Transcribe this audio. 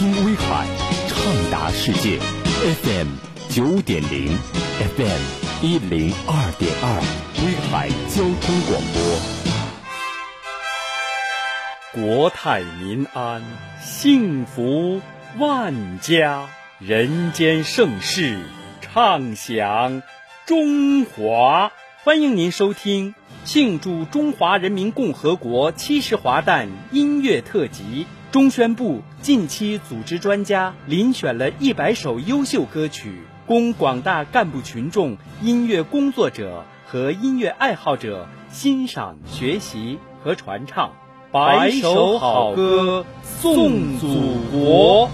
听威海，畅达世界，FM 九点零，FM 一零二点二，威海交通广播。国泰民安，幸福万家，人间盛世，畅享中华。欢迎您收听庆祝中华人民共和国七十华诞音乐特辑。中宣部近期组织专家遴选了一百首优秀歌曲，供广大干部群众、音乐工作者和音乐爱好者欣赏、学习和传唱。百首好歌送祖国。